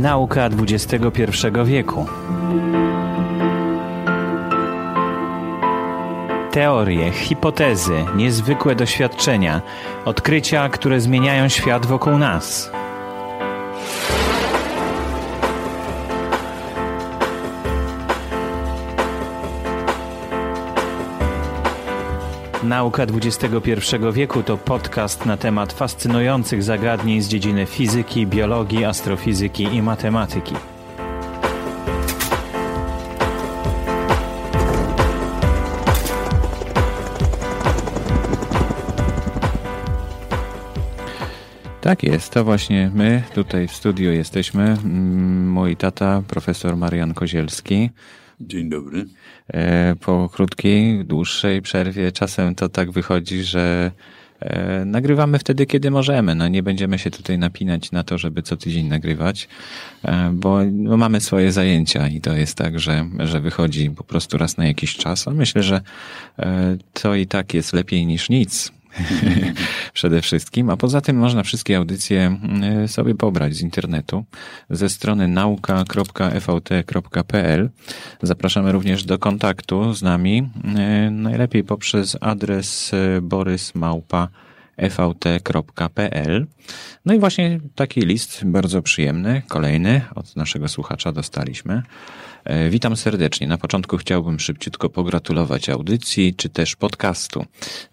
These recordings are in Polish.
Nauka XXI wieku. Teorie, hipotezy, niezwykłe doświadczenia, odkrycia, które zmieniają świat wokół nas. Nauka XXI wieku to podcast na temat fascynujących zagadnień z dziedziny fizyki, biologii, astrofizyki i matematyki. Tak jest, to właśnie my tutaj w studiu jesteśmy. Mm, mój tata, profesor Marian Kozielski. Dzień dobry. E, po krótkiej, dłuższej przerwie czasem to tak wychodzi, że e, nagrywamy wtedy, kiedy możemy. No nie będziemy się tutaj napinać na to, żeby co tydzień nagrywać, e, bo no, mamy swoje zajęcia i to jest tak, że, że wychodzi po prostu raz na jakiś czas. A myślę, że to i tak jest lepiej niż nic. przede wszystkim, a poza tym można wszystkie audycje e, sobie pobrać z internetu ze strony nauka.fvt.pl. Zapraszamy również do kontaktu z nami, e, najlepiej poprzez adres e, borysmałpa evt.pl. No i właśnie taki list bardzo przyjemny, kolejny od naszego słuchacza dostaliśmy. E, witam serdecznie. Na początku chciałbym szybciutko pogratulować audycji, czy też podcastu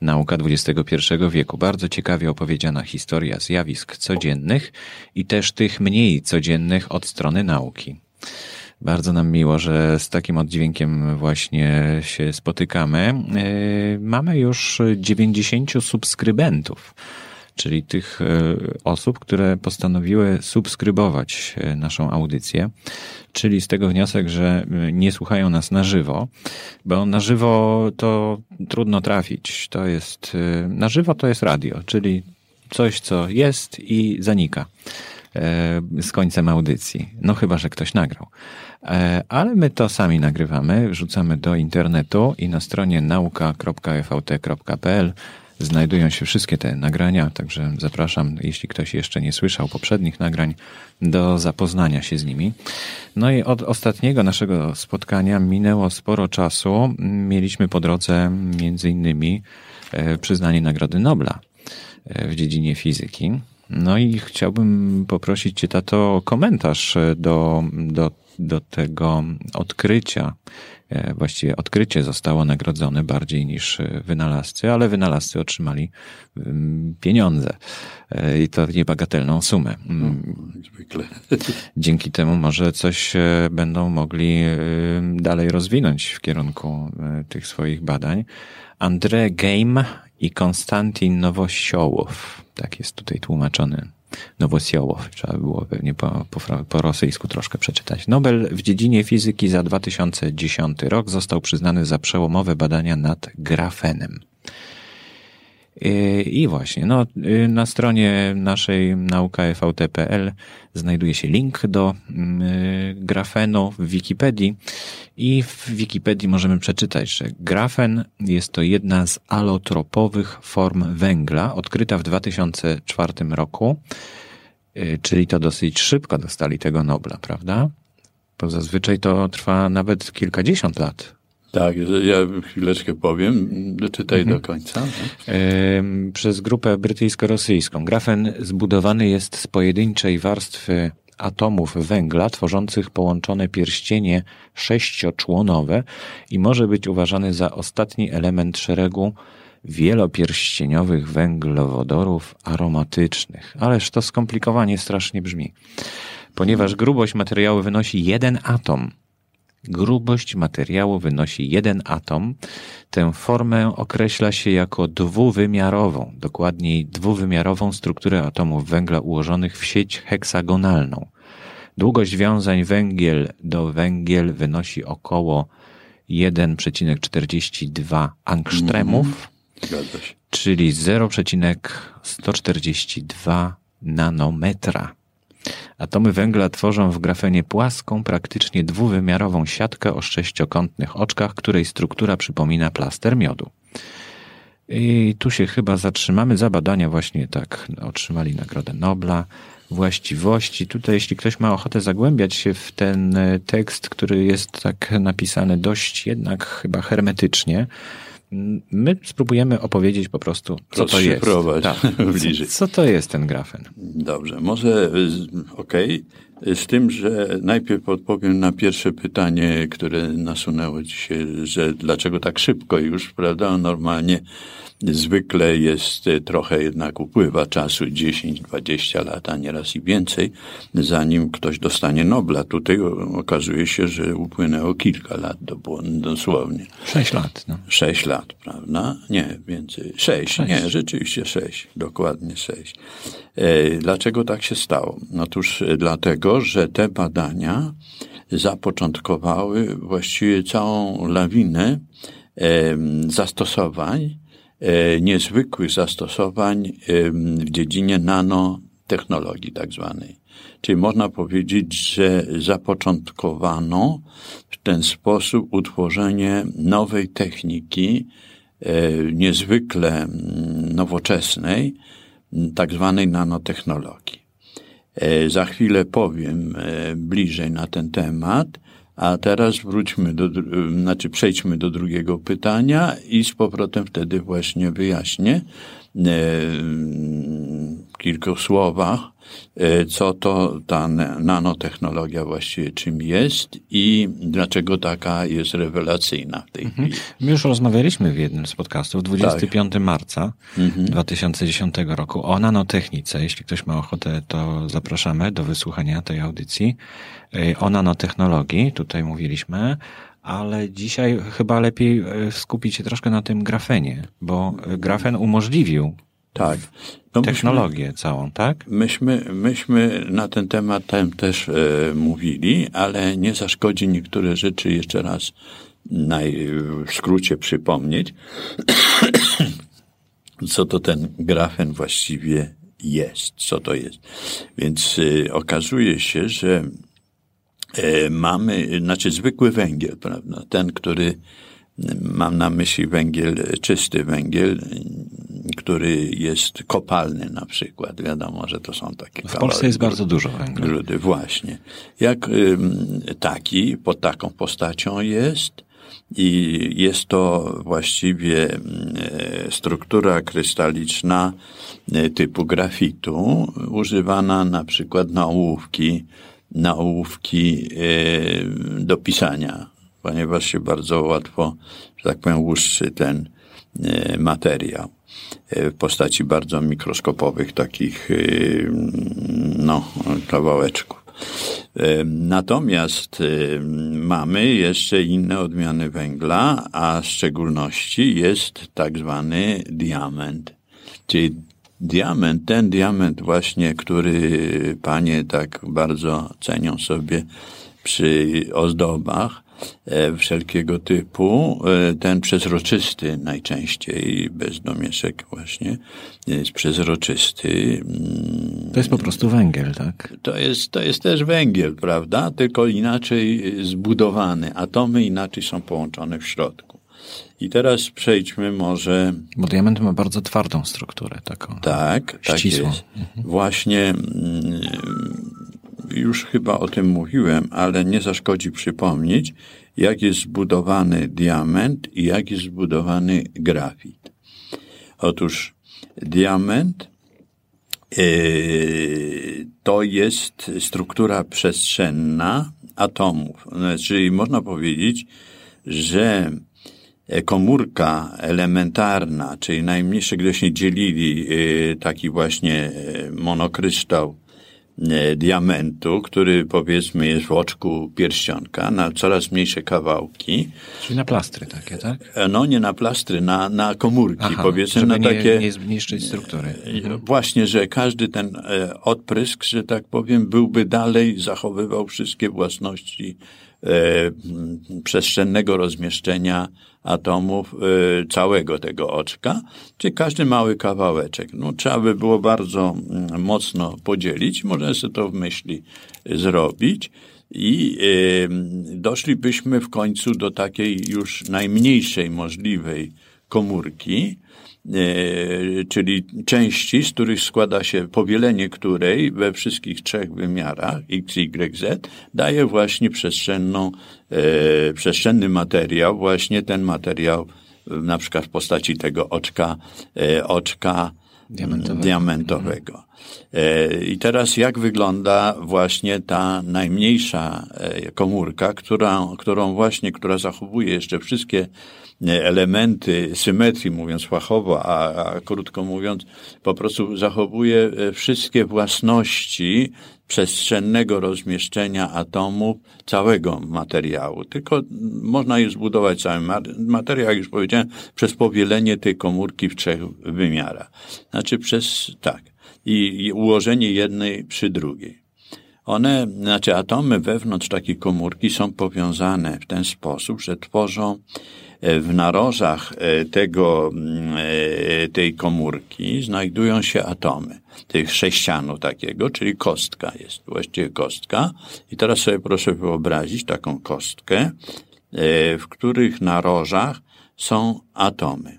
Nauka XXI wieku. Bardzo ciekawie opowiedziana historia zjawisk codziennych i też tych mniej codziennych od strony nauki. Bardzo nam miło, że z takim oddźwiękiem właśnie się spotykamy. E, mamy już 90 subskrybentów czyli tych e, osób, które postanowiły subskrybować e, naszą audycję, czyli z tego wniosek, że e, nie słuchają nas na żywo, bo na żywo to trudno trafić. To jest, na żywo to jest radio, czyli coś, co jest i zanika z końcem audycji. No chyba, że ktoś nagrał. Ale my to sami nagrywamy, wrzucamy do internetu i na stronie nauka.fvt.pl znajdują się wszystkie te nagrania, także zapraszam, jeśli ktoś jeszcze nie słyszał poprzednich nagrań, do zapoznania się z nimi. No i od ostatniego naszego spotkania minęło sporo czasu. Mieliśmy po drodze między innymi e, przyznanie Nagrody Nobla e, w dziedzinie fizyki. No i chciałbym poprosić Cię, Tato, o komentarz do, do, do tego odkrycia E, właściwie odkrycie zostało nagrodzone bardziej niż e, wynalazcy, ale wynalazcy otrzymali pieniądze e, i to niebagatelną sumę. No, zwykle. Dzięki temu może coś będą mogli dalej rozwinąć w kierunku tych swoich badań. André Game i Konstantin Nowosiołow. Tak jest tutaj tłumaczony Nowosjołow. Trzeba było pewnie po, po, po rosyjsku troszkę przeczytać. Nobel w dziedzinie fizyki za 2010 rok został przyznany za przełomowe badania nad grafenem. I właśnie, no, y, na stronie naszej nauka.fvt.pl znajduje się link do mm, y, grafenu w Wikipedii. I w Wikipedii możemy przeczytać, że grafen jest to jedna z alotropowych form węgla, odkryta w 2004 roku, czyli to dosyć szybko dostali tego Nobla, prawda? Bo zazwyczaj to trwa nawet kilkadziesiąt lat, tak, ja chwileczkę powiem, czytaj mhm. do końca. Przez grupę brytyjsko-rosyjską. Grafen zbudowany jest z pojedynczej warstwy atomów węgla tworzących połączone pierścienie sześcioczłonowe i może być uważany za ostatni element szeregu wielopierścieniowych węglowodorów aromatycznych. Ależ to skomplikowanie strasznie brzmi. Ponieważ grubość materiału wynosi jeden atom, Grubość materiału wynosi jeden atom. Tę formę określa się jako dwuwymiarową, dokładniej dwuwymiarową strukturę atomów węgla ułożonych w sieć heksagonalną. Długość wiązań węgiel do węgiel wynosi około 1,42 angstremów, mm, czyli 0,142 nanometra. Atomy węgla tworzą w grafenie płaską, praktycznie dwuwymiarową siatkę o sześciokątnych oczkach, której struktura przypomina plaster miodu. I tu się chyba zatrzymamy. Za badania właśnie tak otrzymali Nagrodę Nobla. właściwości. Tutaj, jeśli ktoś ma ochotę zagłębiać się w ten e, tekst, który jest tak napisany dość jednak chyba hermetycznie, My spróbujemy opowiedzieć po prostu, co to jest. Tak. Co, co, to jest ten grafen? Dobrze, może okej. Okay. Z tym, że najpierw odpowiem na pierwsze pytanie, które nasunęło się, że dlaczego tak szybko już, prawda? Normalnie Zwykle jest e, trochę jednak upływa czasu, 10-20 lat, a nieraz i więcej, zanim ktoś dostanie Nobla. Tutaj okazuje się, że upłynęło kilka lat, dosłownie. Sześć lat. No. Sześć lat, prawda? Nie, więcej. Sześć, sześć. nie, rzeczywiście sześć, dokładnie sześć. E, dlaczego tak się stało? Otóż e, że te badania zapoczątkowały właściwie całą lawinę zastosowań E, niezwykłych zastosowań w dziedzinie nanotechnologii tak zwanej. Czyli można powiedzieć, że zapoczątkowano w ten sposób utworzenie nowej techniki, e, niezwykle nowoczesnej, tak zwanej nanotechnologii. E, za chwilę powiem bliżej na ten temat, a teraz wróćmy do, znaczy przejdźmy do drugiego pytania i z powrotem wtedy właśnie wyjaśnię. e, kilku słowach, e, co to ta nanotechnologia właściwie czym jest i dlaczego taka jest rewelacyjna w tej mhm. chwili. My już rozmawialiśmy w jednym z podcastów 25 tak. marca mhm. 2010 roku o nanotechnice. Jeśli ktoś ma ochotę, to zapraszamy do wysłuchania tej audycji. Y, o nanotechnologii, tutaj mówiliśmy, ale dzisiaj chyba lepiej y, skupić się troszkę na tym grafenie, bo grafen umożliwił tak. No technologię myśmy, całą, tak? Myśmy, myśmy na ten temat tam też e, mówili, ale nie zaszkodzi niektóre rzeczy jeszcze raz naj, w skrócie przypomnieć, co to ten grafen właściwie jest, co to jest. Więc e, okazuje się, że E, mamy, znaczy zwykły węgiel, prawda? Ten, który mam na myśli węgiel, czysty węgiel, który jest kopalny na przykład. Wiadomo, że to są takie W Polsce jest bardzo dużo węgla. Grudy, właśnie. Jak taki, pod taką postacią jest i jest to właściwie e, struktura krystaliczna e, typu grafitu, używana na przykład na ołówki, na ołówki e, do pisania, ponieważ się bardzo łatwo, że tak powiem, łuszczy ten e, materiał e, w postaci bardzo mikroskopowych takich no, kawałeczków. Natomiast mamy jeszcze inne odmiany węgla, a w szczególności jest tak zwany diament, czyli diament, ten diament właśnie, który panie tak bardzo cenią sobie przy ozdobach e, wszelkiego typu, e, ten przezroczysty najczęściej, bez domieszek właśnie, jest przezroczysty. Mm. To jest po prostu węgiel, tak? To jest, to jest też węgiel, prawda? Tylko inaczej zbudowany. Atomy inaczej są połączone w środku. I teraz przejdźmy może. Bo diament ma bardzo twardą strukturę, taką. Tak, tak ścisłą. tak jest. Mhm. Właśnie mm, już chyba o tym mówiłem, ale nie zaszkodzi przypomnieć, jak jest zbudowany diament i jak jest zbudowany grafit. Otóż diament yy, to jest struktura przestrzenna atomów. Czyli można powiedzieć, że komórka elementarna, czyli najmniejsze, gdyśmy dzielili e, taki właśnie e, monokryształ diamentu, który powiedzmy jest w oczku pierścionka, na coraz mniejsze kawałki. Czyli na plastry takie, tak? No nie na plastry, na, na komórki, Aha, powiedzmy żeby na takie... nie zmniejszyć struktury. Mhm. Właśnie, że każdy ten odprysk, że tak powiem, byłby dalej zachowywał wszystkie własności E, przestrzennego rozmieszczenia atomów e, całego tego oczka, czy każdy mały kawałeczek. No, trzeba by było bardzo mm, mocno podzielić, można sobie to w myśli zrobić i e, doszlibyśmy w końcu do takiej już najmniejszej możliwej komórki, czyli części, z których składa się powielenie której we wszystkich trzech wymiarach x, y, z daje właśnie przestrzenną, e, przestrzenny materiał, właśnie ten materiał na przykład w postaci tego oczka, oczka diamentowego. diamentowego. I teraz jak wygląda właśnie ta najmniejsza komórka, która, którą właśnie, która zachowuje jeszcze wszystkie elementy symetrii, mówiąc fachowo, a, a krótko mówiąc, po prostu zachowuje e, wszystkie własności przestrzennego rozmieszczenia atomów całego materiału. Tylko można je zbudować cały materiał, jak już powiedziałem, przez powielenie tej komórki w trzech wymiarach. Znaczy przez, tak, i, i ułożenie jednej przy drugiej. One, znaczy atomy wewnątrz takiej komórki są powiązane w ten sposób, że tworzą E, w narożach e, tego, mm, e, tej komórki znajdują się atomy tych sześcianu takiego, czyli kostka jest, właściwie kostka. I teraz sobie proszę wyobrazić taką kostkę, w których narożach są atomy.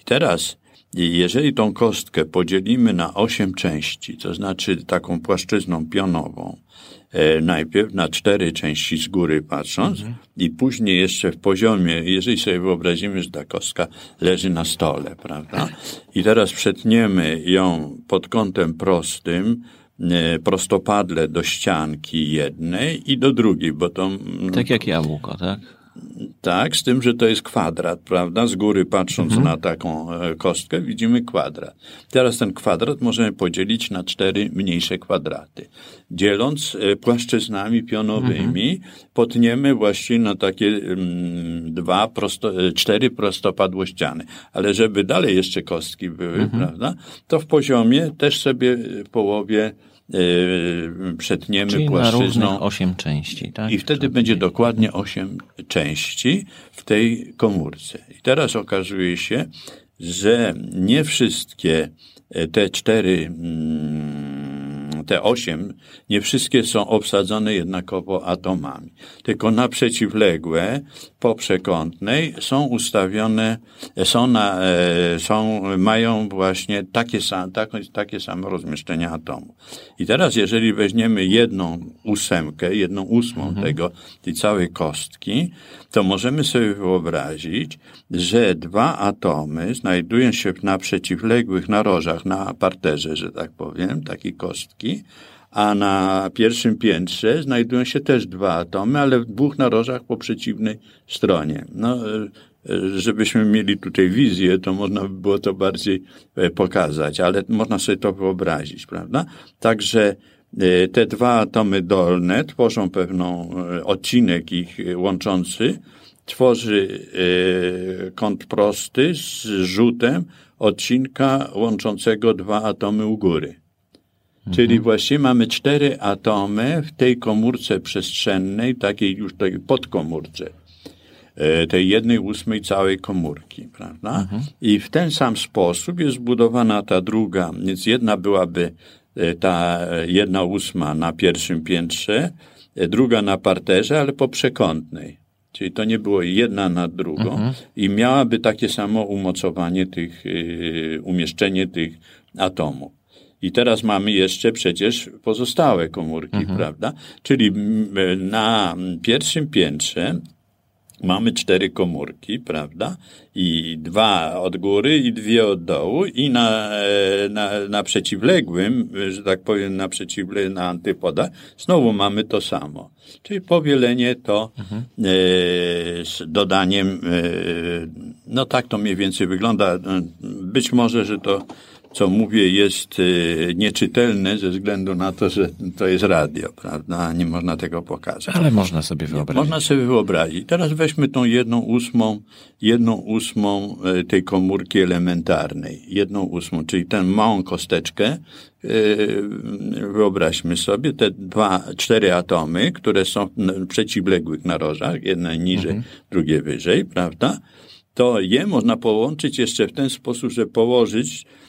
I teraz, jeżeli tą kostkę podzielimy na osiem części, to znaczy taką płaszczyzną pionową, E, najpierw na cztery części z góry patrząc mhm. i później jeszcze w poziomie, jeżeli sobie wyobrazimy, że ta kostka leży na stole, prawda? I teraz przetniemy ją pod kątem prostym, e, prostopadle do ścianki jednej i do drugiej, bo to... Tak jak jabłko, tak? Tak, z tym, że to jest kwadrat, prawda? Z góry patrząc mhm. na taką e, kostkę widzimy kwadrat. Teraz ten kwadrat możemy podzielić na cztery mniejsze kwadraty. Dzieląc e, płaszczyznami pionowymi, mhm. potniemy właśnie na takie mm, dwa, prosto, e, cztery prostopadłościany. Ale żeby dalej jeszcze kostki były, mhm. prawda? To w poziomie też sobie w połowie przetniemy Czyli płaszczyzną. Na osiem części, tak? I wtedy będzie dokładnie osiem części w tej komórce. I teraz okazuje się, że nie wszystkie te cztery mm, te osiem, nie wszystkie są obsadzone jednakowo atomami, tylko na przeciwległe, po przekątnej są ustawione, są, na, e, są mają właśnie takie, sam, takie, takie samo rozmieszczenie atomu. I teraz, jeżeli weźmiemy jedną ósemkę, jedną ósmą mhm. tego, tej całej kostki, to możemy sobie wyobrazić, że dwa atomy znajdują się na przeciwległych narożach, na parterze, że tak powiem, takiej kostki, a na pierwszym piętrze znajdują się też dwa atomy, ale w dwóch narożach po przeciwnej stronie. No, e, żebyśmy mieli tutaj wizję, to można by było to bardziej e, pokazać, ale można sobie to wyobrazić, prawda? Także e, te dwa atomy dolne tworzą pewną odcinek ich łączący, tworzy kąt prosty z rzutem odcinka łączącego dwa atomy u góry. Czyli właściwie mamy cztery atomy w tej komórce przestrzennej, takiej już tej podkomórce, e, tej jednej ósmej całej komórki, prawda? Mhm. I w ten sam sposób jest zbudowana ta druga, więc jedna byłaby e, ta jedna ósma na pierwszym piętrze, e, druga na parterze, ale po przekątnej. Czyli to nie było jedna na drugą mhm. i miałaby takie samo umocowanie tych, umieszczenie tych atomów. I teraz mamy jeszcze przecież pozostałe komórki, mhm. prawda? Czyli na pierwszym piętrze mamy cztery komórki, prawda? I dwa od góry i dwie od dołu i na, na, na przeciwległym, że tak powiem, na przeciwległym, na antypodach znowu mamy to samo. Czyli powielenie to mhm. e, z dodaniem, e, no tak to mniej więcej wygląda. Być może, że to co mówię, jest y, nieczytelne ze względu na to, że to jest radio, prawda? Nie można tego pokazać. Ale można sobie wyobrazić. Można sobie wyobrazić. Teraz weźmy tą jedną ósmą, jedną ósmą y, tej komórki elementarnej. Jedną ósmą, czyli tę małą kosteczkę, y, wyobraźmy sobie te dwa, cztery atomy, które są przeciwległych narożach, jedne niżej, mhm. drugie wyżej, prawda? To je można połączyć jeszcze w ten sposób, że położyć E,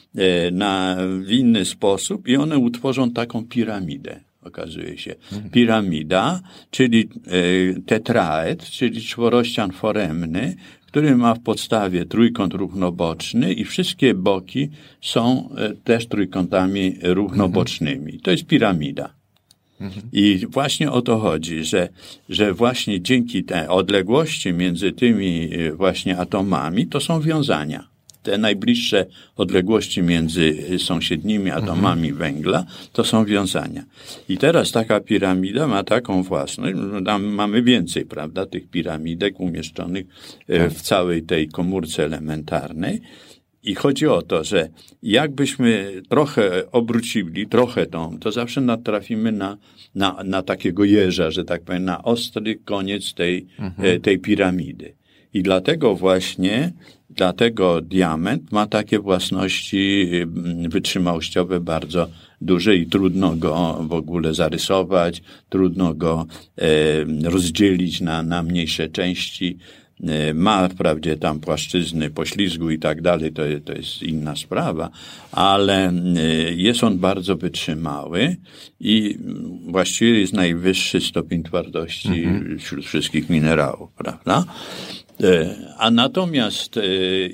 na, w inny sposób i one utworzą taką piramidę okazuje się. Mhm. Piramida, czyli e, tetraed, czyli czworościan foremny, który ma w podstawie trójkąt równoboczny i wszystkie boki są e, też trójkątami równobocznymi. To jest piramida. I właśnie o to chodzi, że, że właśnie dzięki tej odległości między tymi e, właśnie atomami to są wiązania te najbliższe odległości między sąsiednimi atomami mhm. węgla, to są wiązania. I teraz taka piramida ma taką własność, no, tam mamy więcej, prawda, tych piramidek umieszczonych e, tak. w całej tej komórce elementarnej. I chodzi o to, że jakbyśmy trochę obrócili, trochę tą, to zawsze natrafimy na, na, na takiego jeża, że tak powiem, na ostry koniec tej, mhm. E, tej piramidy. I dlatego właśnie Dlatego diament ma takie własności wytrzymałościowe bardzo duże i trudno go w ogóle zarysować, trudno go e, rozdzielić na, na mniejsze części. E, ma wprawdzie tam płaszczyzny poślizgu i tak dalej, to, to jest inna sprawa, ale e, jest on bardzo wytrzymały i właściwie jest najwyższy stopień twardości mhm. wśród wszystkich minerałów, prawda? E, a natomiast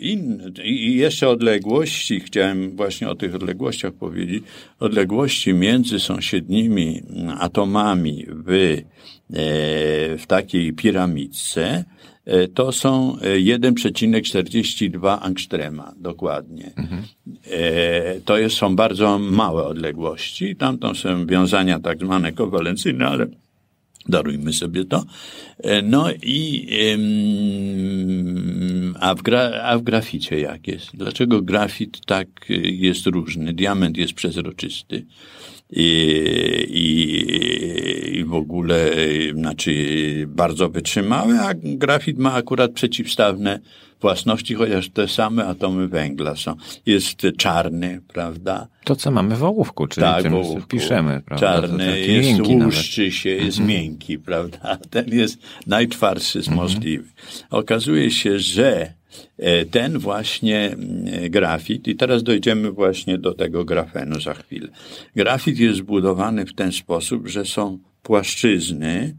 in, i jeszcze odległości, chciałem właśnie o tych odległościach powiedzieć, odległości między sąsiednimi atomami w, w takiej piramidce, to są 1,42 angstrema dokładnie. Mhm. To jest, są bardzo małe odległości. Tam to są wiązania tak zwane kowalencyjne, ale Darujmy sobie to. E, no i a w, gra, a w graficie jak jest? Dlaczego grafit tak jest różny? Diament jest przezroczysty i, i, i w ogóle znaczy bardzo wytrzymały, a grafit ma akurat przeciwstawne własności, chociaż te same atomy węgla są. Jest czarny, prawda? To, co mamy w ołówku, czyli tak, tym ołówku. piszemy, prawda? Czarny, jest łuszczy się, jest mhm. miękki, prawda? Ten jest najtwardszy z mhm. możliwych. Okazuje się, że ten właśnie grafit, i teraz dojdziemy właśnie do tego grafenu za chwilę. Grafit jest zbudowany w ten sposób, że są płaszczyzny,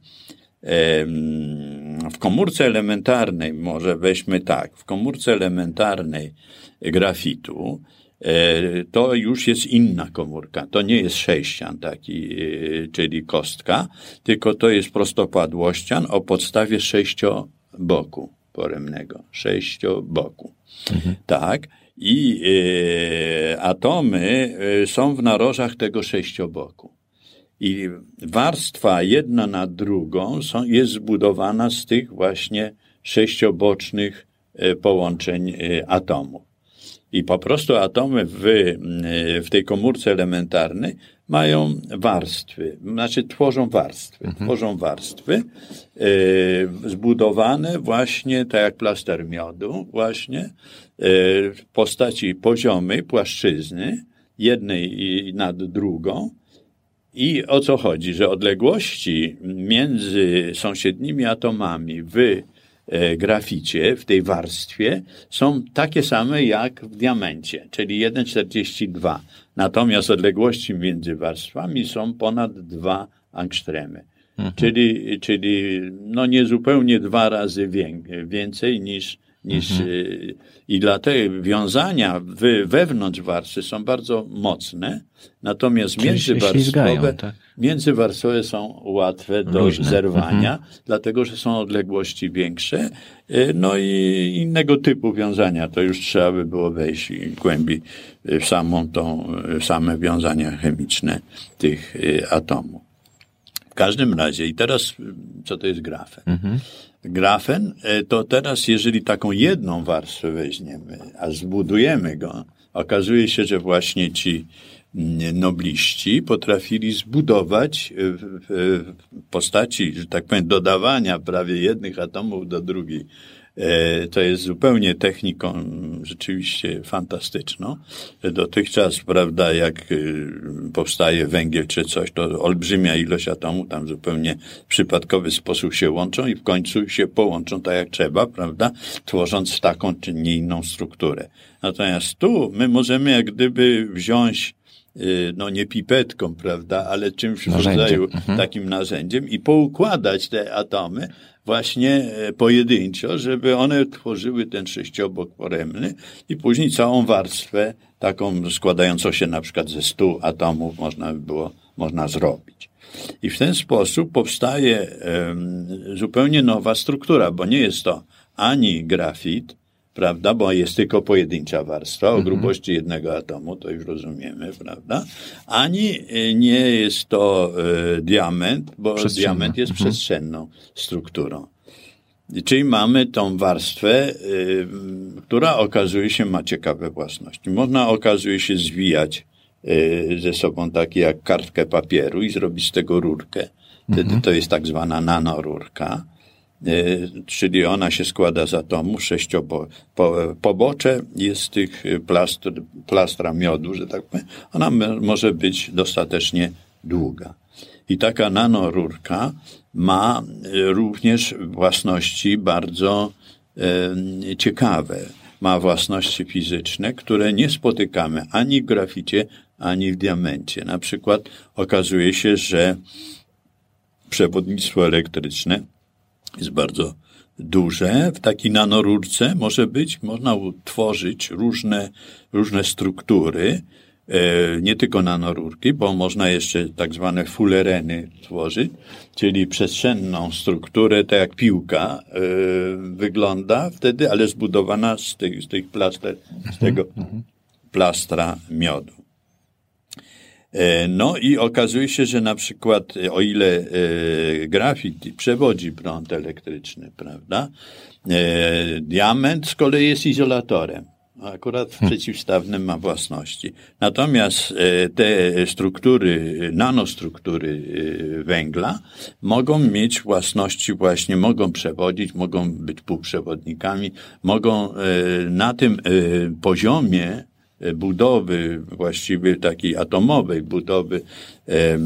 w komórce elementarnej, może weźmy tak, w komórce elementarnej grafitu, e, to już jest inna komórka. To nie jest sześcian taki, e, czyli kostka, tylko to jest prostopadłościan o podstawie sześcioboku poremnego. Sześcioboku. Mhm. Tak. I e, atomy e, są w narożach tego sześcioboku. I warstwa jedna na drugą są, jest zbudowana z tych właśnie sześciobocznych e, połączeń atomów. I po prostu atomy w, w tej komórce elementarnej mają warstwy, znaczy tworzą warstwy, mhm. tworzą warstwy zbudowane właśnie tak jak plaster miodu, właśnie w postaci poziomej płaszczyzny, jednej nad drugą, i o co chodzi? Że odległości między sąsiednimi atomami w e, graficie, w tej warstwie, są takie same jak w diamencie, czyli 1,42. Natomiast odległości między warstwami są ponad 2 angstremy. Mhm. Czyli, czyli no niezupełnie dwa razy więcej niż, niż mhm. Y, i dlatego wiązania wewnątrz warstwy są bardzo mocne, natomiast międzywarstwowe, tak? Międzywarstwowe są łatwe do Różne. zerwania, mhm. dlatego że są odległości większe. Y, no i innego typu wiązania, to już trzeba by było wejść głębiej w samą tą, w same wiązania chemiczne tych y, atomów. W każdym razie, i teraz co to jest grafen? Mhm grafen, e, to teraz jeżeli taką jedną warstwę weźmiemy, a zbudujemy go, okazuje się, że właśnie ci nobliści potrafili zbudować w postaci, że tak powiem, dodawania prawie jednych atomów do drugiej E, to jest zupełnie techniką rzeczywiście fantastyczną. Dotychczas, prawda, jak y, powstaje węgiel czy coś, to olbrzymia ilość atomów tam zupełnie w przypadkowy sposób się łączą i w końcu się połączą tak jak trzeba, prawda, tworząc taką czy nie inną strukturę. Natomiast tu my możemy jak gdyby wziąć no nie pipetką, prawda, ale czymś w rodzaju Mhm. takim narzędziem i poukładać te atomy właśnie e, pojedynczo, żeby one tworzyły ten sześciobok poremny i później całą warstwę taką składającą się na przykład ze stu atomów można by było, można zrobić. I w ten sposób powstaje em, zupełnie nowa struktura, bo nie jest to ani grafit, prawda, bo jest tylko pojedyncza warstwa o grubości jednego atomu, to już rozumiemy, prawda, ani e, nie jest to e, diament, bo diament jest przestrzenną strukturą. Czyli mamy tą warstwę, y, która okazuje się ma ciekawe własności. Można okazuje się zwijać y, ze sobą takie jak kartkę papieru i zrobić z tego rurkę. Wtedy to jest tak zwana nanorurka. Y, Czyli ona się składa z atomów, sześciobo, po, pobocze jest tych y, plastr, plastra miodu, że tak powiem. Ona może być dostatecznie długa. I taka nanorurka ma e, również własności bardzo e, ciekawe. Ma własności fizyczne, które nie spotykamy ani w graficie, ani w diamencie. Na przykład okazuje się, że przewodnictwo elektryczne jest bardzo duże. W takiej nanorurce może być, można utworzyć różne, różne struktury, e, nie tylko nanorurki, bo można jeszcze tak zwane fulereny tworzyć, czyli przestrzenną strukturę, tak jak piłka e, wygląda wtedy, ale zbudowana z tych, z tych plaster, z tego plastra miodu. E, No i okazuje się, że na przykład e, o ile e, grafit przewodzi prąd elektryczny, prawda, diament z kolei jest izolatorem. Akurat przeciwstawnym ma własności. Natomiast te struktury, nanostruktury węgla mogą mieć własności właśnie, mogą przewodzić, mogą być półprzewodnikami, mogą na tym poziomie budowy, właściwie takiej atomowej budowy e,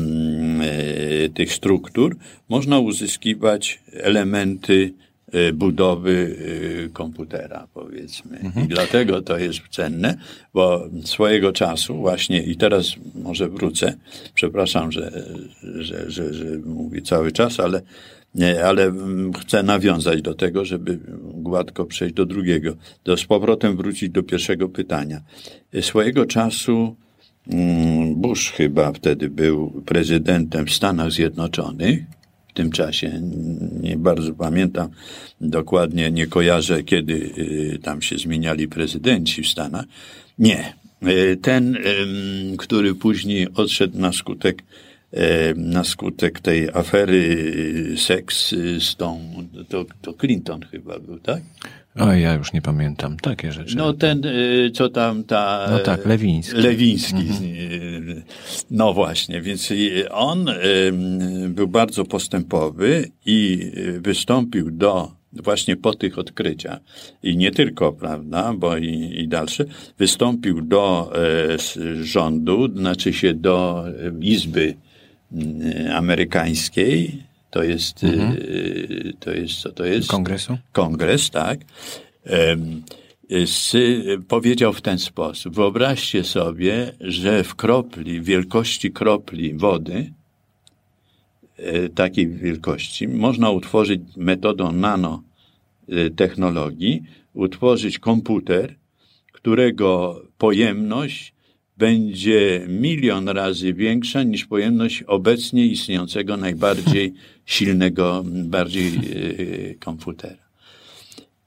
tych struktur, można uzyskiwać elementy e, budowy e, komputera, powiedzmy. I dlatego to jest cenne, bo swojego czasu właśnie, i teraz może wrócę, przepraszam, że, że, że, że mówię cały czas, ale ale mm, chcę nawiązać do tego, żeby gładko przejść do drugiego. Do, z powrotem wrócić do pierwszego pytania. Swojego czasu mm, Bush chyba wtedy był prezydentem w Stanach Zjednoczonych. W tym czasie nie bardzo pamiętam dokładnie, nie kojarzę, kiedy y, tam się zmieniali prezydenci w Stanach. Nie. Y, Ten, który później odszedł na skutek na skutek tej afery y, seks y, z tą, to, to Clinton chyba był, tak? O, ja już nie pamiętam takie rzeczy. No ten, y, co tam ta... No tak, Lewiński. Lewiński. y, No właśnie, więc on był bardzo postępowy i wystąpił do właśnie po tych odkryciach i nie tylko, prawda, bo i, i dalsze, wystąpił do e, rządu, znaczy się do e, Izby Amerykańskiej, to jest, y, to jest, co to jest? Kongresu? kongres, tak, z, powiedział w ten sposób. Wyobraźcie sobie, że w kropli, wielkości kropli wody, e, takiej wielkości, można utworzyć metodą nanotechnologii, utworzyć komputer, którego pojemność będzie milion razy większa niż pojemność obecnie istniejącego najbardziej silnego, bardziej e, komputera.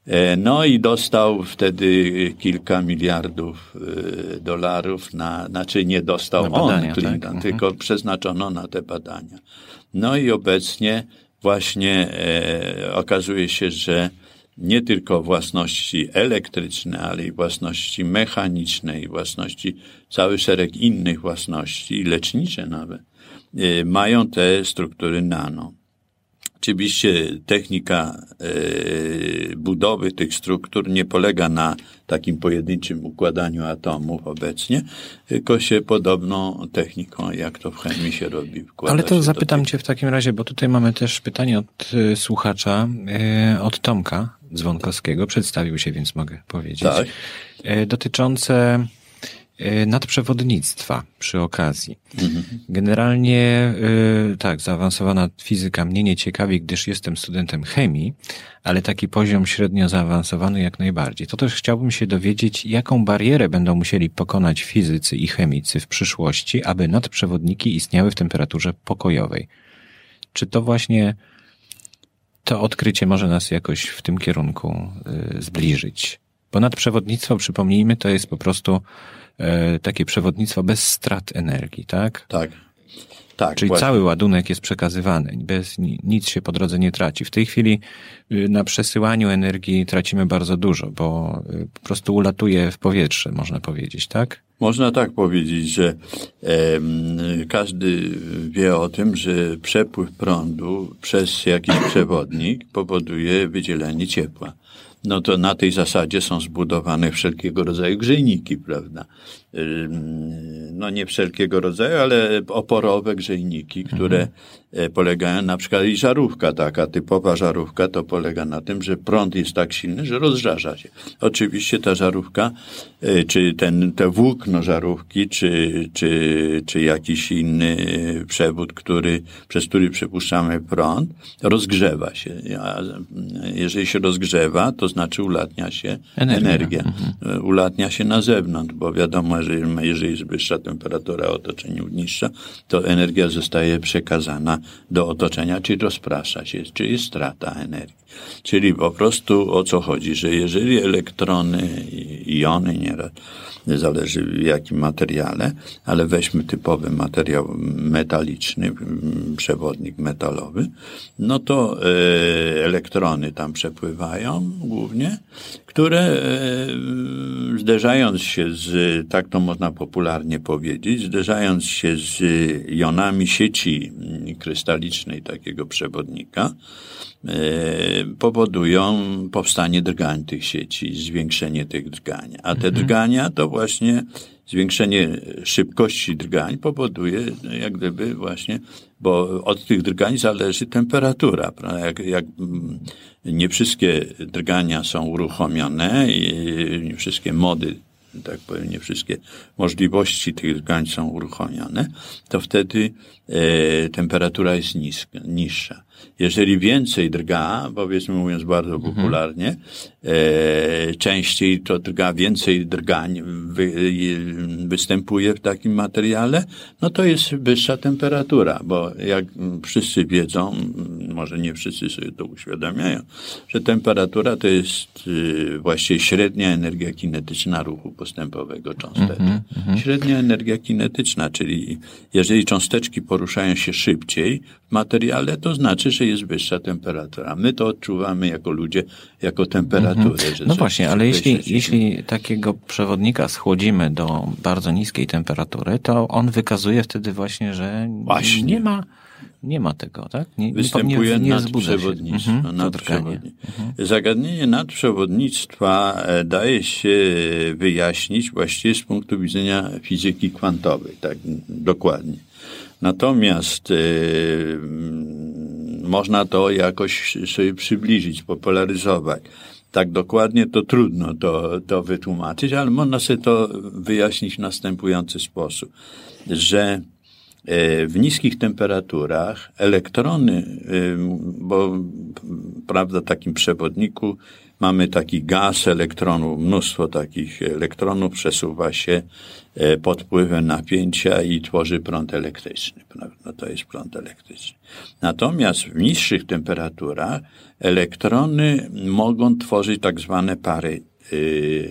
E, No i dostał wtedy kilka miliardów e, dolarów na, znaczy nie dostał Na badania, on, Clinton, tak? Mhm. tylko przeznaczono na te badania. No i obecnie właśnie e, okazuje się, że nie tylko własności elektryczne, ale i własności mechaniczne i własności, cały szereg innych własności, lecznicze nawet, e, mają te struktury nano. Oczywiście technika e, budowy tych struktur nie polega na takim pojedynczym układaniu atomów obecnie, tylko się podobną techniką, jak to w chemii się robi. Ale to zapytam cię w takim razie, bo tutaj mamy też pytanie od y, słuchacza, y, od Tomka Dzwonkowskiego. Przedstawił się, więc mogę powiedzieć. Tak. Dotyczące e, nadprzewodnictwa przy okazji. Generalnie y, tak, zaawansowana fizyka mnie nie ciekawi, gdyż jestem studentem chemii, ale taki poziom średnio zaawansowany jak najbardziej. To też chciałbym się dowiedzieć, jaką barierę będą musieli pokonać fizycy i chemicy w przyszłości, aby nadprzewodniki istniały w temperaturze pokojowej. Czy to właśnie to odkrycie może nas jakoś w tym kierunku y, zbliżyć? Bo nadprzewodnictwo, przypomnijmy, to jest po prostu e, takie przewodnictwo bez strat energii, tak? Tak. Tak, Czyli właśnie. cały ładunek jest przekazywany, bez ni- nic się po drodze nie traci. W tej chwili y, na przesyłaniu energii tracimy bardzo dużo, bo y, po prostu ulatuje w powietrze, można powiedzieć, tak? Można tak powiedzieć, że em, każdy wie o tym, że przepływ prądu przez jakiś przewodnik powoduje wydzielenie ciepła. No to na tej zasadzie są zbudowane wszelkiego rodzaju grzejniki, prawda? No nie wszelkiego rodzaju, ale oporowe grzejniki, które e, polegają na przykład i żarówka taka, typowa żarówka, to polega na tym, że prąd jest tak silny, że rozżarza się. Oczywiście ta żarówka, e, czy ten, te włókno żarówki, czy, czy, czy jakiś inny przewód, który, przez który przepuszczamy prąd, rozgrzewa się. A jeżeli się rozgrzewa, to znaczy ulatnia się Energia. energia. E, Ulatnia się na zewnątrz, bo wiadomo, że jeżeli jest wyższa temperatura, a otoczenie niższa, to energia zostaje przekazana do otoczenia, czyli rozprasza się, czyli strata energii. Czyli po prostu o co chodzi, że jeżeli elektrony jony nieraz, zależy w jakim materiale, ale weźmy typowy materiał metaliczny, przewodnik metalowy, no to e, elektrony tam przepływają głównie, które e, zderzając się z, tak to można popularnie powiedzieć, zderzając się z jonami sieci krystalicznej takiego przewodnika, e, powodują powstanie drgań tych sieci, zwiększenie tych drgań. A te drgania to właśnie zwiększenie szybkości drgań powoduje jak gdyby właśnie, bo od tych drgań zależy temperatura. Prawda? Jak, jak mm, nie wszystkie drgania są uruchomione i nie wszystkie mody tak powiem, nie wszystkie możliwości tych drgań są uruchomione, to wtedy e, temperatura jest niska, niższa. Jeżeli więcej drga, powiedzmy mówiąc bardzo popularnie, e, częściej to drga, więcej drgań wy, występuje w takim materiale, no to jest wyższa temperatura, bo jak wszyscy wiedzą, może nie wszyscy sobie to uświadamiają, że temperatura to jest y, właściwie średnia energia kinetyczna ruchu postępowego cząsteczek. Średnia energia kinetyczna, czyli jeżeli cząsteczki poruszają się szybciej w materiale, to znaczy, że jest wyższa temperatura. My to odczuwamy jako ludzie, jako temperaturę. że No właśnie, ale jeśli, jeśli takiego przewodnika schłodzimy do bardzo niskiej temperatury, to on wykazuje wtedy właśnie, że Właśnie. nie ma, nie ma tego, tak? Nie, Występuje nie, nie nadprzewodnictwo. Mhm, to drganie. nadprzewodni- Zagadnienie nadprzewodnictwa e, daje się wyjaśnić właściwie z punktu widzenia fizyki kwantowej, tak dokładnie. Natomiast e, można to jakoś sobie przybliżyć, popularyzować. Tak dokładnie to trudno to, to wytłumaczyć, ale można sobie to wyjaśnić w następujący sposób, że e, w niskich temperaturach elektrony, ym, bo prawda, w takim przewodniku mamy taki gaz elektronów, mnóstwo takich elektronów przesuwa się e, pod wpływem napięcia i tworzy prąd elektryczny. Prawda? To jest prąd elektryczny. Natomiast w niższych temperaturach elektrony mogą tworzyć tak zwane pary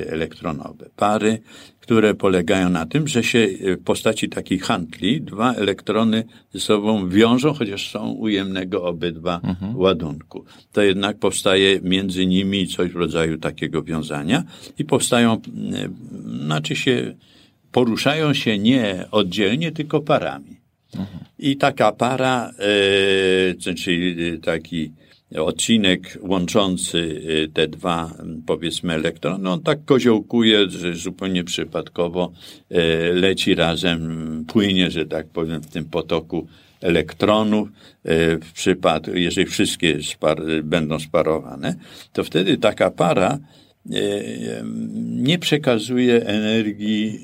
elektronowe. Pary, które polegają na tym, że się w postaci takiej handli dwa elektrony ze sobą wiążą, chociaż są ujemnego obydwa ładunku. To jednak powstaje między nimi coś w rodzaju takiego wiązania i powstają, y, znaczy się, poruszają się nie oddzielnie, tylko parami. I taka para, e, czyli taki odcinek łączący e, te dwa, m, powiedzmy, elektrony, on tak koziołkuje, że zupełnie przypadkowo e, leci razem, płynie, że tak powiem, w tym potoku elektronów, e, w przypadku, jeżeli wszystkie spar, będą sparowane, to wtedy taka para nie przekazuje energii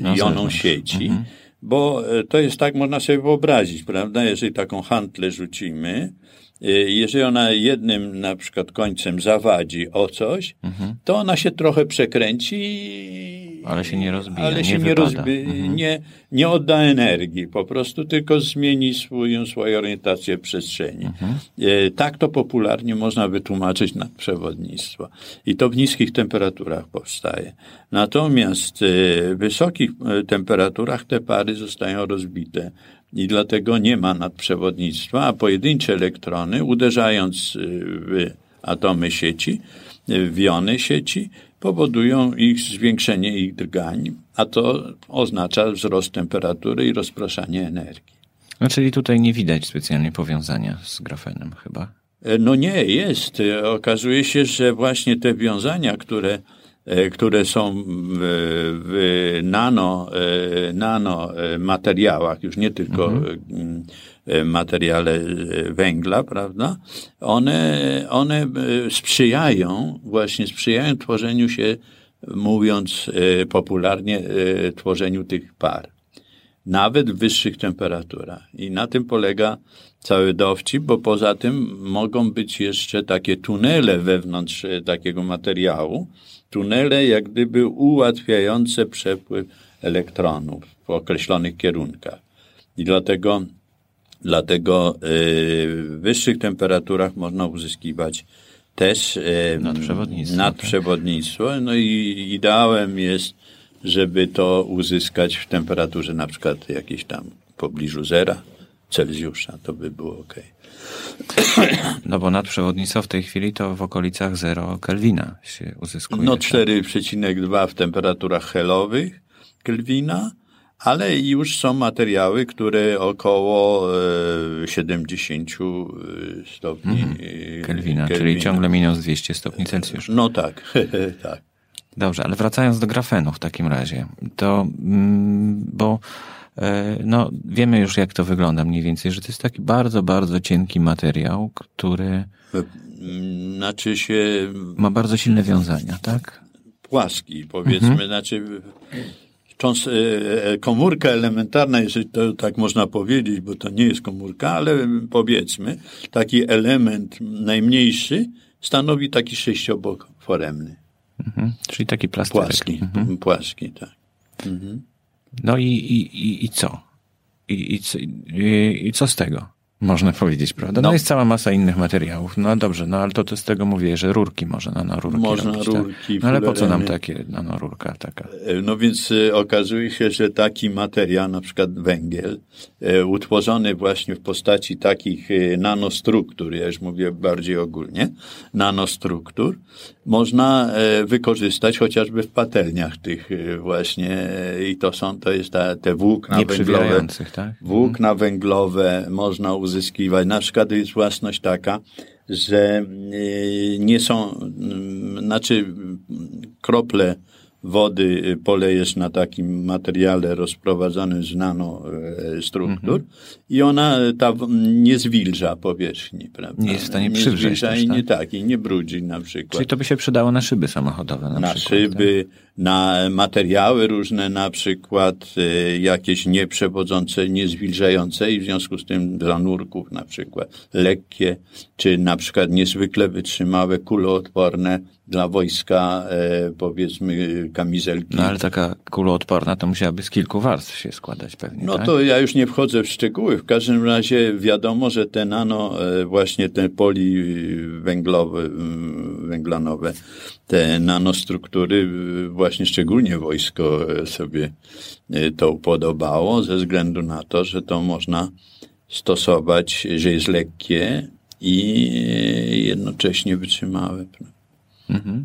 no, jonom sieci. Mhm. Bo to jest tak, można sobie wyobrazić, prawda? Jeżeli taką hantlę rzucimy, jeżeli ona jednym na przykład końcem zawadzi o coś, mhm. to ona się trochę przekręci ale się nie rozbije. Ale się nie, nie, rozbi- mhm. nie, nie odda energii, po prostu tylko zmieni swoją, swoją orientację w przestrzeni. Mhm. E, tak to popularnie można wytłumaczyć nadprzewodnictwo. I to w niskich temperaturach powstaje. Natomiast e, w wysokich temperaturach te pary zostają rozbite i dlatego nie ma nadprzewodnictwa, a pojedyncze elektrony, uderzając w atomy sieci, w jony sieci, powodują ich zwiększenie ich drgań, a to oznacza wzrost temperatury i rozpraszanie energii. No, czyli tutaj nie widać specjalnie powiązania z grafenem chyba? E, no nie, jest. E, okazuje się, że właśnie te wiązania, które, które są w, nano, nano materiałach, już nie tylko mhm. E, materiale e, węgla, prawda? One, one e, sprzyjają, właśnie sprzyjają tworzeniu się, mówiąc popularnie, tworzeniu tych par. Nawet w wyższych temperaturach. I na tym polega cały dowcip, bo poza tym mogą być jeszcze takie tunele wewnątrz takiego materiału. Tunele jak gdyby ułatwiające przepływ elektronów w określonych kierunkach. I dlatego Dlatego y, w wyższych temperaturach można uzyskiwać też y, nadprzewodnictwo. nadprzewodnictwo. No i ideałem jest, żeby to uzyskać w temperaturze na przykład jakiejś tam w pobliżu zera Celsjusza. To by było ok. No bo nadprzewodnictwo w tej chwili to w okolicach 0 Kelwina się uzyskuje. No 4,2 tak? w temperaturach helowych Kelwina ale już są materiały, które około 70 e, stopni mhm. Kelwina, Kelwina, czyli ciągle minus 200 stopni Celsjusza. No tak, tak. Dobrze, ale wracając do grafenu w takim razie, to mm, bo e, no, wiemy już jak to wygląda mniej więcej, że to jest taki bardzo, bardzo cienki materiał, który znaczy się ma bardzo silne wiązania, tak? Płaski, powiedzmy, mhm. znaczy cząst, e, e, komórka elementarna, jeżeli to tak można powiedzieć, bo to nie jest komórka, ale powiedzmy, taki element najmniejszy stanowi taki sześciobok foremny. Mhm. Czyli taki plasterek. Płaski, mhm. płaski, tak. Mhm. No i, i, i co? I, i, i, I co z tego? Można powiedzieć, prawda? No, no jest cała masa innych materiałów. No dobrze, no ale to, to z tego mówię, że rurki może nanorurki Można robić, rurki, tak? no, ale po co nam takie nanorurka taka? E, no więc e, okazuje się, że taki materiał, na przykład węgiel, e, utworzony właśnie w postaci takich nanostruktur, ja już mówię bardziej ogólnie, nanostruktur, można wykorzystać chociażby w patelniach tych właśnie i to są, to jest ta, te włókna węglowe. Tak? Włókna węglowe można uzyskiwać. Na przykład jest własność taka, że nie są, y, znaczy krople wody y, polejesz na takim materiale rozprowadzonym z nanostruktur mhm. i ona ta nie zwilża powierzchni, prawda? Nie jest w stanie przywrzeć. Nie i nie tak? tak, i nie brudzi na przykład. Czyli to by się przydało na szyby samochodowe na, na przykład. szyby, tak? na materiały różne na przykład, y, jakieś nieprzewodzące, niezwilżające i w związku z tym dla nurków na przykład lekkie, czy na przykład niezwykle wytrzymałe, kuloodporne dla wojska, e, powiedzmy, kamizelki. No ale taka kuloodporna to musiałaby z kilku warstw się składać pewnie, No tak? to ja już nie wchodzę w szczegóły. W każdym razie wiadomo, że te nano, e, właśnie te poli węglowe, węglanowe, te nanostruktury, właśnie szczególnie wojsko sobie e, to upodobało, ze względu na to, że to można stosować, że jest lekkie i jednocześnie wytrzymałe. Mhm.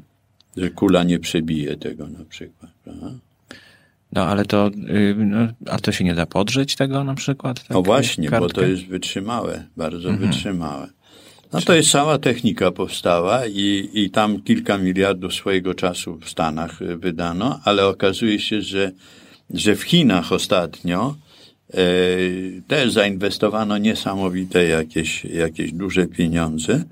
Że kula nie przebije tego na przykład. Prawda? No ale to, y, no, a to się nie da podrzeć tego na przykład? Tak, no właśnie, kartkę? bo to jest wytrzymałe, bardzo mhm. wytrzymałe. No to jest cała technika powstała i, i tam kilka miliardów swojego czasu w Stanach wydano, ale okazuje się, że, że w Chinach ostatnio e, też zainwestowano niesamowite jakieś, jakieś duże pieniądze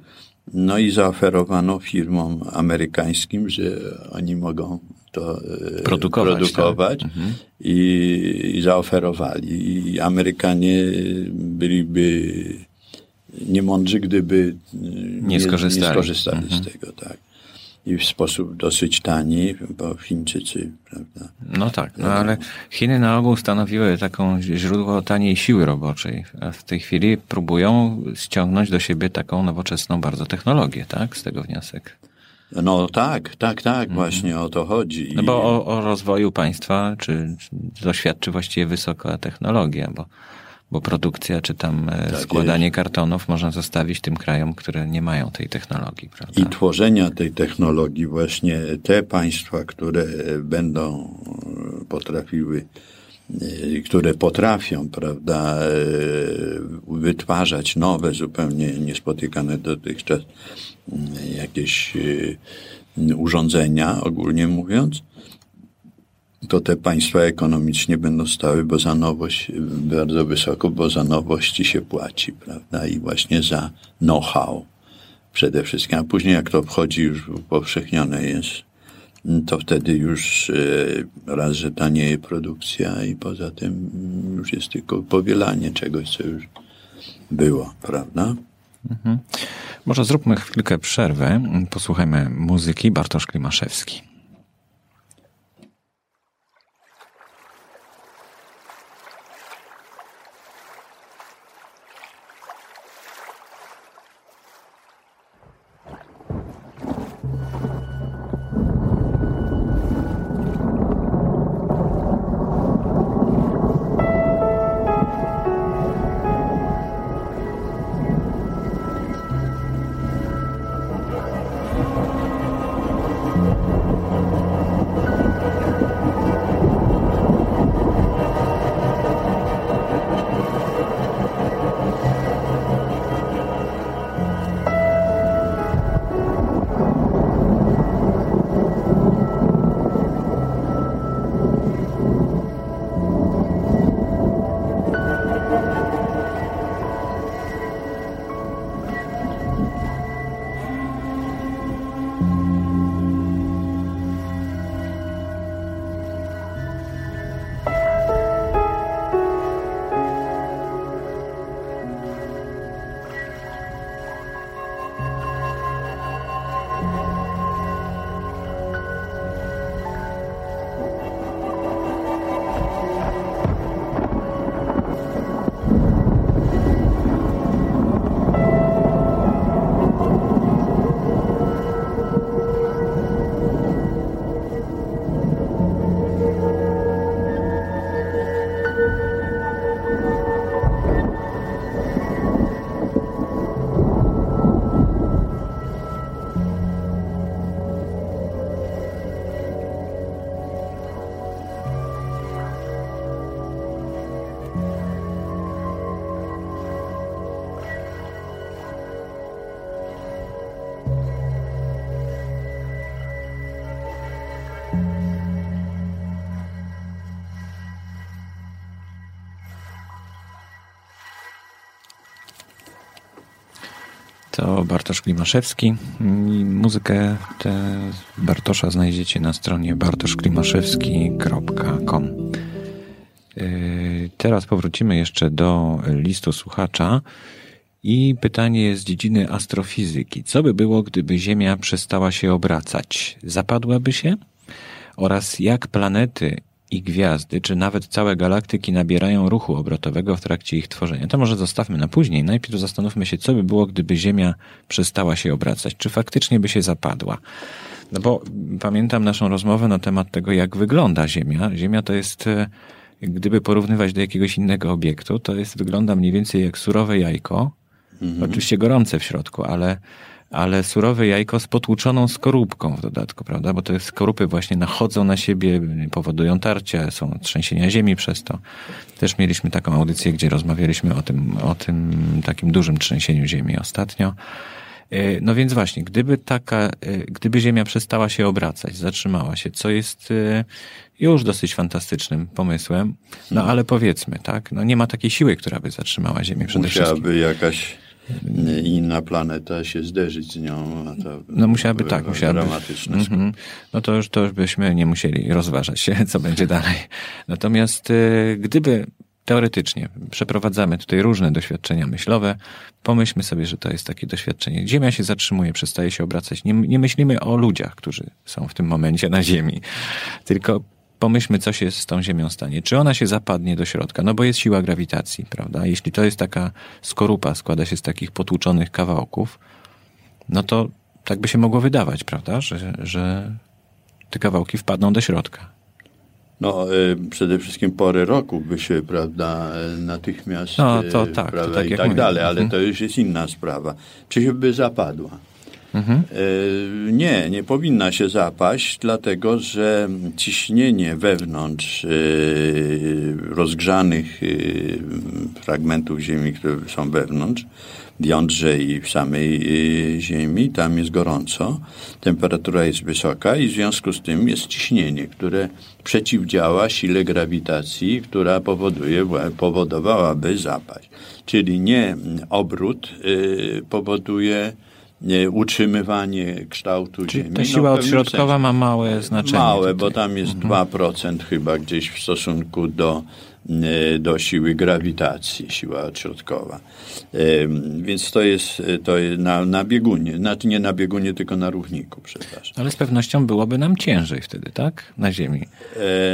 No i zaoferowano firmom amerykańskim, że oni mogą to e, produkować, produkować tak? mhm. i, i zaoferowali. I Amerykanie byliby niemądrzy, gdyby nie skorzystali, nie skorzystali mhm. z tego. Tak i w sposób dosyć tani, bo Chińczycy, prawda? No tak, no ale Chiny na ogół stanowiły taką źródło taniej siły roboczej, a w tej chwili próbują ściągnąć do siebie taką nowoczesną bardzo technologię, tak? Z tego wniosek. No tak, tak, tak, mhm. właśnie o to chodzi. No bo o, o rozwoju państwa, czy, czy doświadczy właściwie wysoka technologia, bo bo produkcja czy tam e, tak składanie jest. kartonów można zostawić tym krajom, które nie mają tej technologii. Prawda? I tworzenia tej technologii właśnie te państwa, które będą e, potrafiły e, które potrafią, prawda, wytwarzać nowe, zupełnie niespotykane dotychczas jakieś urządzenia, ogólnie mówiąc, to te państwa ekonomicznie będą stały, bo za nowość bardzo wysoko, bo za nowości się płaci, prawda? I właśnie za know-how przede wszystkim. A później jak to wchodzi już upowszechnione jest, to wtedy już e, raz, że tanieje produkcja i poza tym już jest tylko powielanie czegoś, co już było, prawda? Mhm. Może zróbmy chwilkę przerwę. Posłuchajmy muzyki Bartosz Klimaszewski. To Bartosz Klimaszewski. Muzykę tę Bartosza znajdziecie na stronie bartoszklimaszewski.com. Yy, teraz powrócimy jeszcze do listu słuchacza i pytanie z dziedziny astrofizyki. Co by było, gdyby Ziemia przestała się obracać? Zapadłaby się? Oraz jak planety i gwiazdy, czy nawet całe galaktyki nabierają ruchu obrotowego w trakcie ich tworzenia. To może zostawmy na później. Najpierw zastanówmy się, co by było, gdyby Ziemia przestała się obracać. Czy faktycznie by się zapadła? No bo pamiętam naszą rozmowę na temat tego, jak wygląda Ziemia. Ziemia to jest, e, gdyby porównywać do jakiegoś innego obiektu, to jest, wygląda mniej więcej jak surowe jajko. Mhm. Oczywiście gorące w środku, ale ale surowe jajko z potłuczoną skorupką w dodatku, prawda? Bo te skorupy właśnie nachodzą na siebie, powodują tarcia, są trzęsienia ziemi przez to. Też mieliśmy taką audycję, gdzie rozmawialiśmy o tym, o tym takim dużym trzęsieniu ziemi ostatnio. E, no więc właśnie, gdyby taka, e, gdyby Ziemia przestała się obracać, zatrzymała się, co jest e, już dosyć fantastycznym pomysłem, no ale powiedzmy, tak, no nie ma takiej siły, która by zatrzymała Ziemię przede Musiałaby wszystkim. jakaś inna planeta się zderzyć z nią. no musiałaby tak, musiałaby. Dramatyczne mm -hmm. No to już, to już byśmy nie musieli rozważać się, co będzie dalej. Natomiast y, gdyby teoretycznie przeprowadzamy tutaj różne doświadczenia myślowe, pomyślmy sobie, że to jest takie doświadczenie. Ziemia się zatrzymuje, przestaje się obracać. Nie, nie myślimy o ludziach, którzy są w tym momencie na Ziemi, tylko pomyślmy, co się z tą Ziemią stanie. Czy ona się zapadnie do środka? No bo jest siła grawitacji, prawda? Jeśli to jest taka skorupa, składa się z takich potłuczonych kawałków, no to tak by się mogło wydawać, prawda? Że, że te kawałki wpadną do środka. No, y, przede wszystkim pory roku by się, prawda, natychmiast, no, to y, tak, prawda, to tak i tak dalej, ale mhm. to już jest inna sprawa. Czy się by zapadła? Mhm. Y, nie, nie powinna się zapaść, dlatego że ciśnienie wewnątrz rozgrzanych fragmentów Ziemi, które są wewnątrz, w jądrze i w samej Ziemi, tam jest gorąco, temperatura jest wysoka i w związku z tym jest ciśnienie, które przeciwdziała sile grawitacji, która powoduje, powodowałaby zapaść. Czyli nie obrót powoduje utrzymywanie kształtu Czyli Ziemi. Ta siła no, odśrodkowa ma małe znaczenie. Małe, tutaj. bo tam jest mhm. 2% chyba gdzieś w stosunku do do siły grawitacji, siła odśrodkowa. E, więc to jest, to jest na, na biegunie, znaczy nie na biegunie, tylko na równiku, przepraszam. Ale z pewnością byłoby nam ciężej wtedy, tak? Na Ziemi.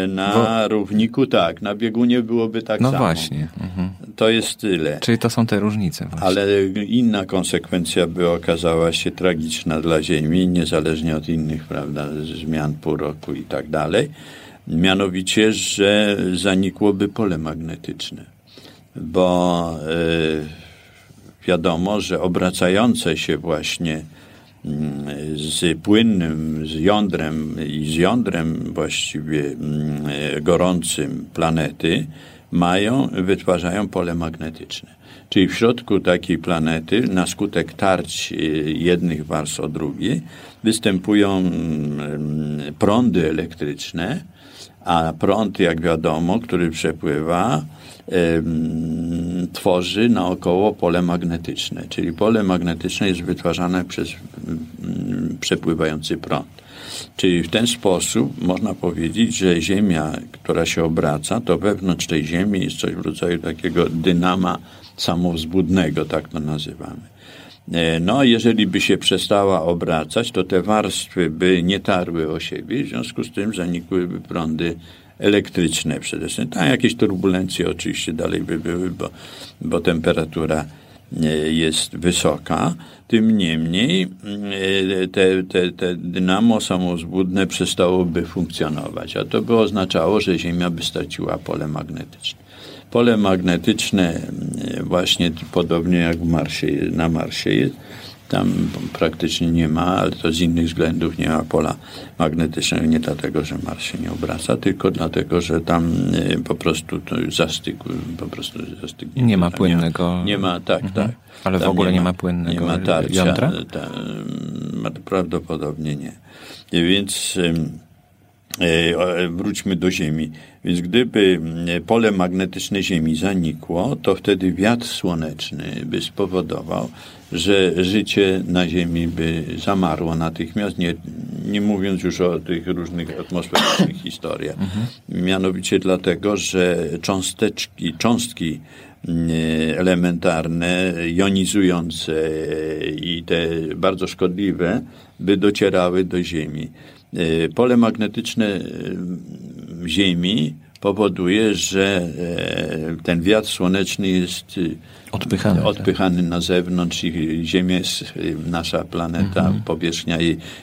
E, na Bo... równiku tak, na biegunie byłoby tak no samo. No właśnie. Mhm. To jest tyle. Czyli to są te różnice właśnie. Ale inna konsekwencja by okazała się tragiczna dla Ziemi, niezależnie od innych, prawda, zmian pół roku i tak dalej mianowicie, że zanikłoby pole magnetyczne, bo y, wiadomo, że obracające się właśnie mm, z płynnym, z jądrem i z jądrem właściwie mm, gorącym planety mają, wytwarzają pole magnetyczne. Czyli w środku takiej planety na skutek tarć y, jednych warstw o drugiej występują mm, prądy elektryczne, a prąd, jak wiadomo, który przepływa, tworzy naokoło pole magnetyczne, czyli pole magnetyczne jest wytwarzane przez przepływający prąd. Czyli w ten sposób można powiedzieć, że Ziemia, która się obraca, to wewnątrz tej Ziemi jest coś w rodzaju takiego dynama samowzbudnego, tak to nazywamy. E, no, jeżeli by się przestała obracać, to te warstwy by nie tarły o siebie, w związku z tym zanikłyby prądy elektryczne przede wszystkim. Tam jakieś turbulencje oczywiście dalej by były, bo, bo temperatura e, jest wysoka. Tym niemniej e, te, te, te dynamo samozbudne przestałoby funkcjonować, a to by oznaczało, że Ziemia by straciła pole magnetyczne. Pole magnetyczne mm, właśnie podobnie jak w Marsie, na Marsie jest, tam praktycznie nie ma, ale to z innych względów nie ma pola magnetycznego. Nie dlatego, że Mars się nie obraca, tylko dlatego, że tam y, po prostu to zastyk, po prostu zastyk nie, nie ma płynnego. Nie, ma, tak, mhm. tak. Ale w ogóle nie ma, nie ma płynnego nie ma tarcia, jądra? Ta, prawdopodobnie nie. Więc wróćmy do Ziemi. Więc gdyby e, pole magnetyczne Ziemi zanikło, to wtedy wiatr słoneczny by spowodował, że życie na Ziemi by zamarło natychmiast, nie, nie mówiąc już o tych różnych atmosferycznych historiach. Mhm. Mianowicie dlatego, że cząsteczki, cząstki elementarne, jonizujące i te bardzo szkodliwe by docierały do Ziemi. E, pole magnetyczne e, Ziemi powoduje, że e, ten wiatr słoneczny jest odpychany, odpychany tak. na zewnątrz i Ziemia jest, nasza planeta, mhm. powierzchnia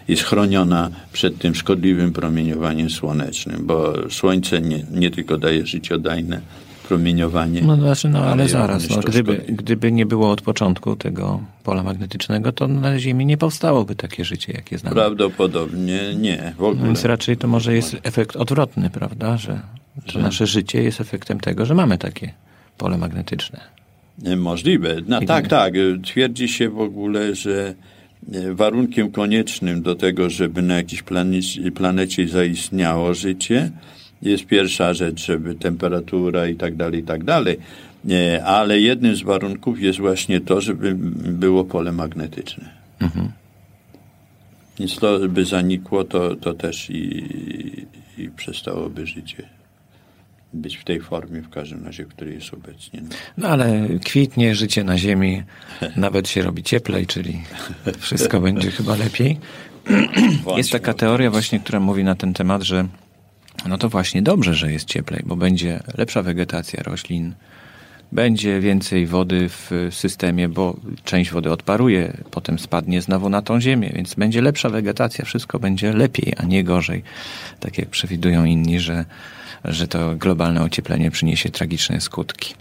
jest chroniona przed tym szkodliwym promieniowaniem słonecznym, bo Słońce nie, nie tylko daje życiodajne promieniowanie. No, znaczy, no ale zaraz, no, gdyby, gdyby nie było od początku tego pola magnetycznego, to na Ziemi nie powstałoby takie życie, jakie znamy. Prawdopodobnie nie, w ogóle. Więc raczej to może jest efekt odwrotny, prawda, że, że nasze życie jest efektem tego, że mamy takie pole magnetyczne. Możliwe. No, tak, tak. Twierdzi się w ogóle, że e, warunkiem koniecznym do tego, żeby na jakiejś planecie, planecie zaistniało życie, jest pierwsza rzecz, żeby temperatura i tak dalej, i tak dalej. Ale jednym z warunków jest właśnie to, żeby było pole magnetyczne. Mhm. Więc to by zanikło, to, to też i, i przestałoby życie być w tej formie w każdym razie, w której jest obecnie. No ale kwitnie życie na Ziemi, nawet się robi cieplej, czyli wszystko będzie chyba lepiej. Jest taka teoria właśnie, która mówi na ten temat, że no to właśnie dobrze, że jest cieplej, bo będzie lepsza wegetacja roślin, będzie więcej wody w systemie, bo część wody odparuje, potem spadnie znowu na tą ziemię, więc będzie lepsza wegetacja, wszystko będzie lepiej, a nie gorzej. Tak jak przewidują inni, że, że to globalne ocieplenie przyniesie tragiczne skutki.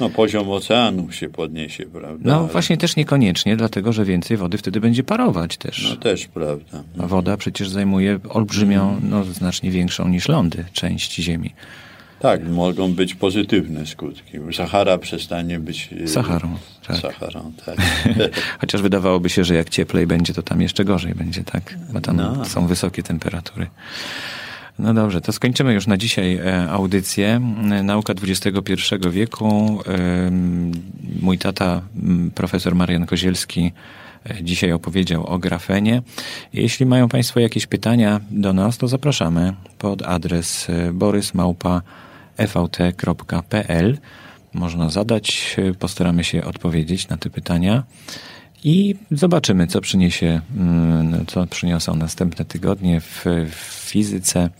No, poziom oceanów się podniesie, prawda? No właśnie też niekoniecznie, dlatego że więcej wody wtedy będzie parować też. No też, prawda. A woda przecież zajmuje olbrzymią, no znacznie większą niż lądy część Ziemi. Tak, mogą być pozytywne skutki. Sahara przestanie być e, Saharą. Tak. Saharą, tak. Chociaż wydawałoby się, że jak cieplej będzie, to tam jeszcze gorzej będzie, tak? Bo tam no. są wysokie temperatury. No dobrze, to skończymy już na dzisiaj e, audycję. Nauka XXI wieku. Mój tata, profesor Marian Kozielski, e, dzisiaj opowiedział o grafenie. Jeśli mają Państwo jakieś pytania do nas, to zapraszamy pod adres borysmałpa.evt.pl. Można zadać, postaramy się odpowiedzieć na te pytania. I zobaczymy, co przyniesie, mm, co przyniosą następne tygodnie w, fizyce,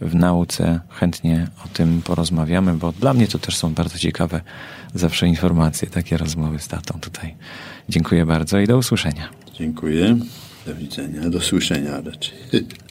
w nauce. Chętnie o tym porozmawiamy, bo dla mnie to też są bardzo ciekawe zawsze informacje, takie rozmowy z tatą tutaj. Dziękuję bardzo i do usłyszenia. Dziękuję. Do widzenia. Do słyszenia raczej.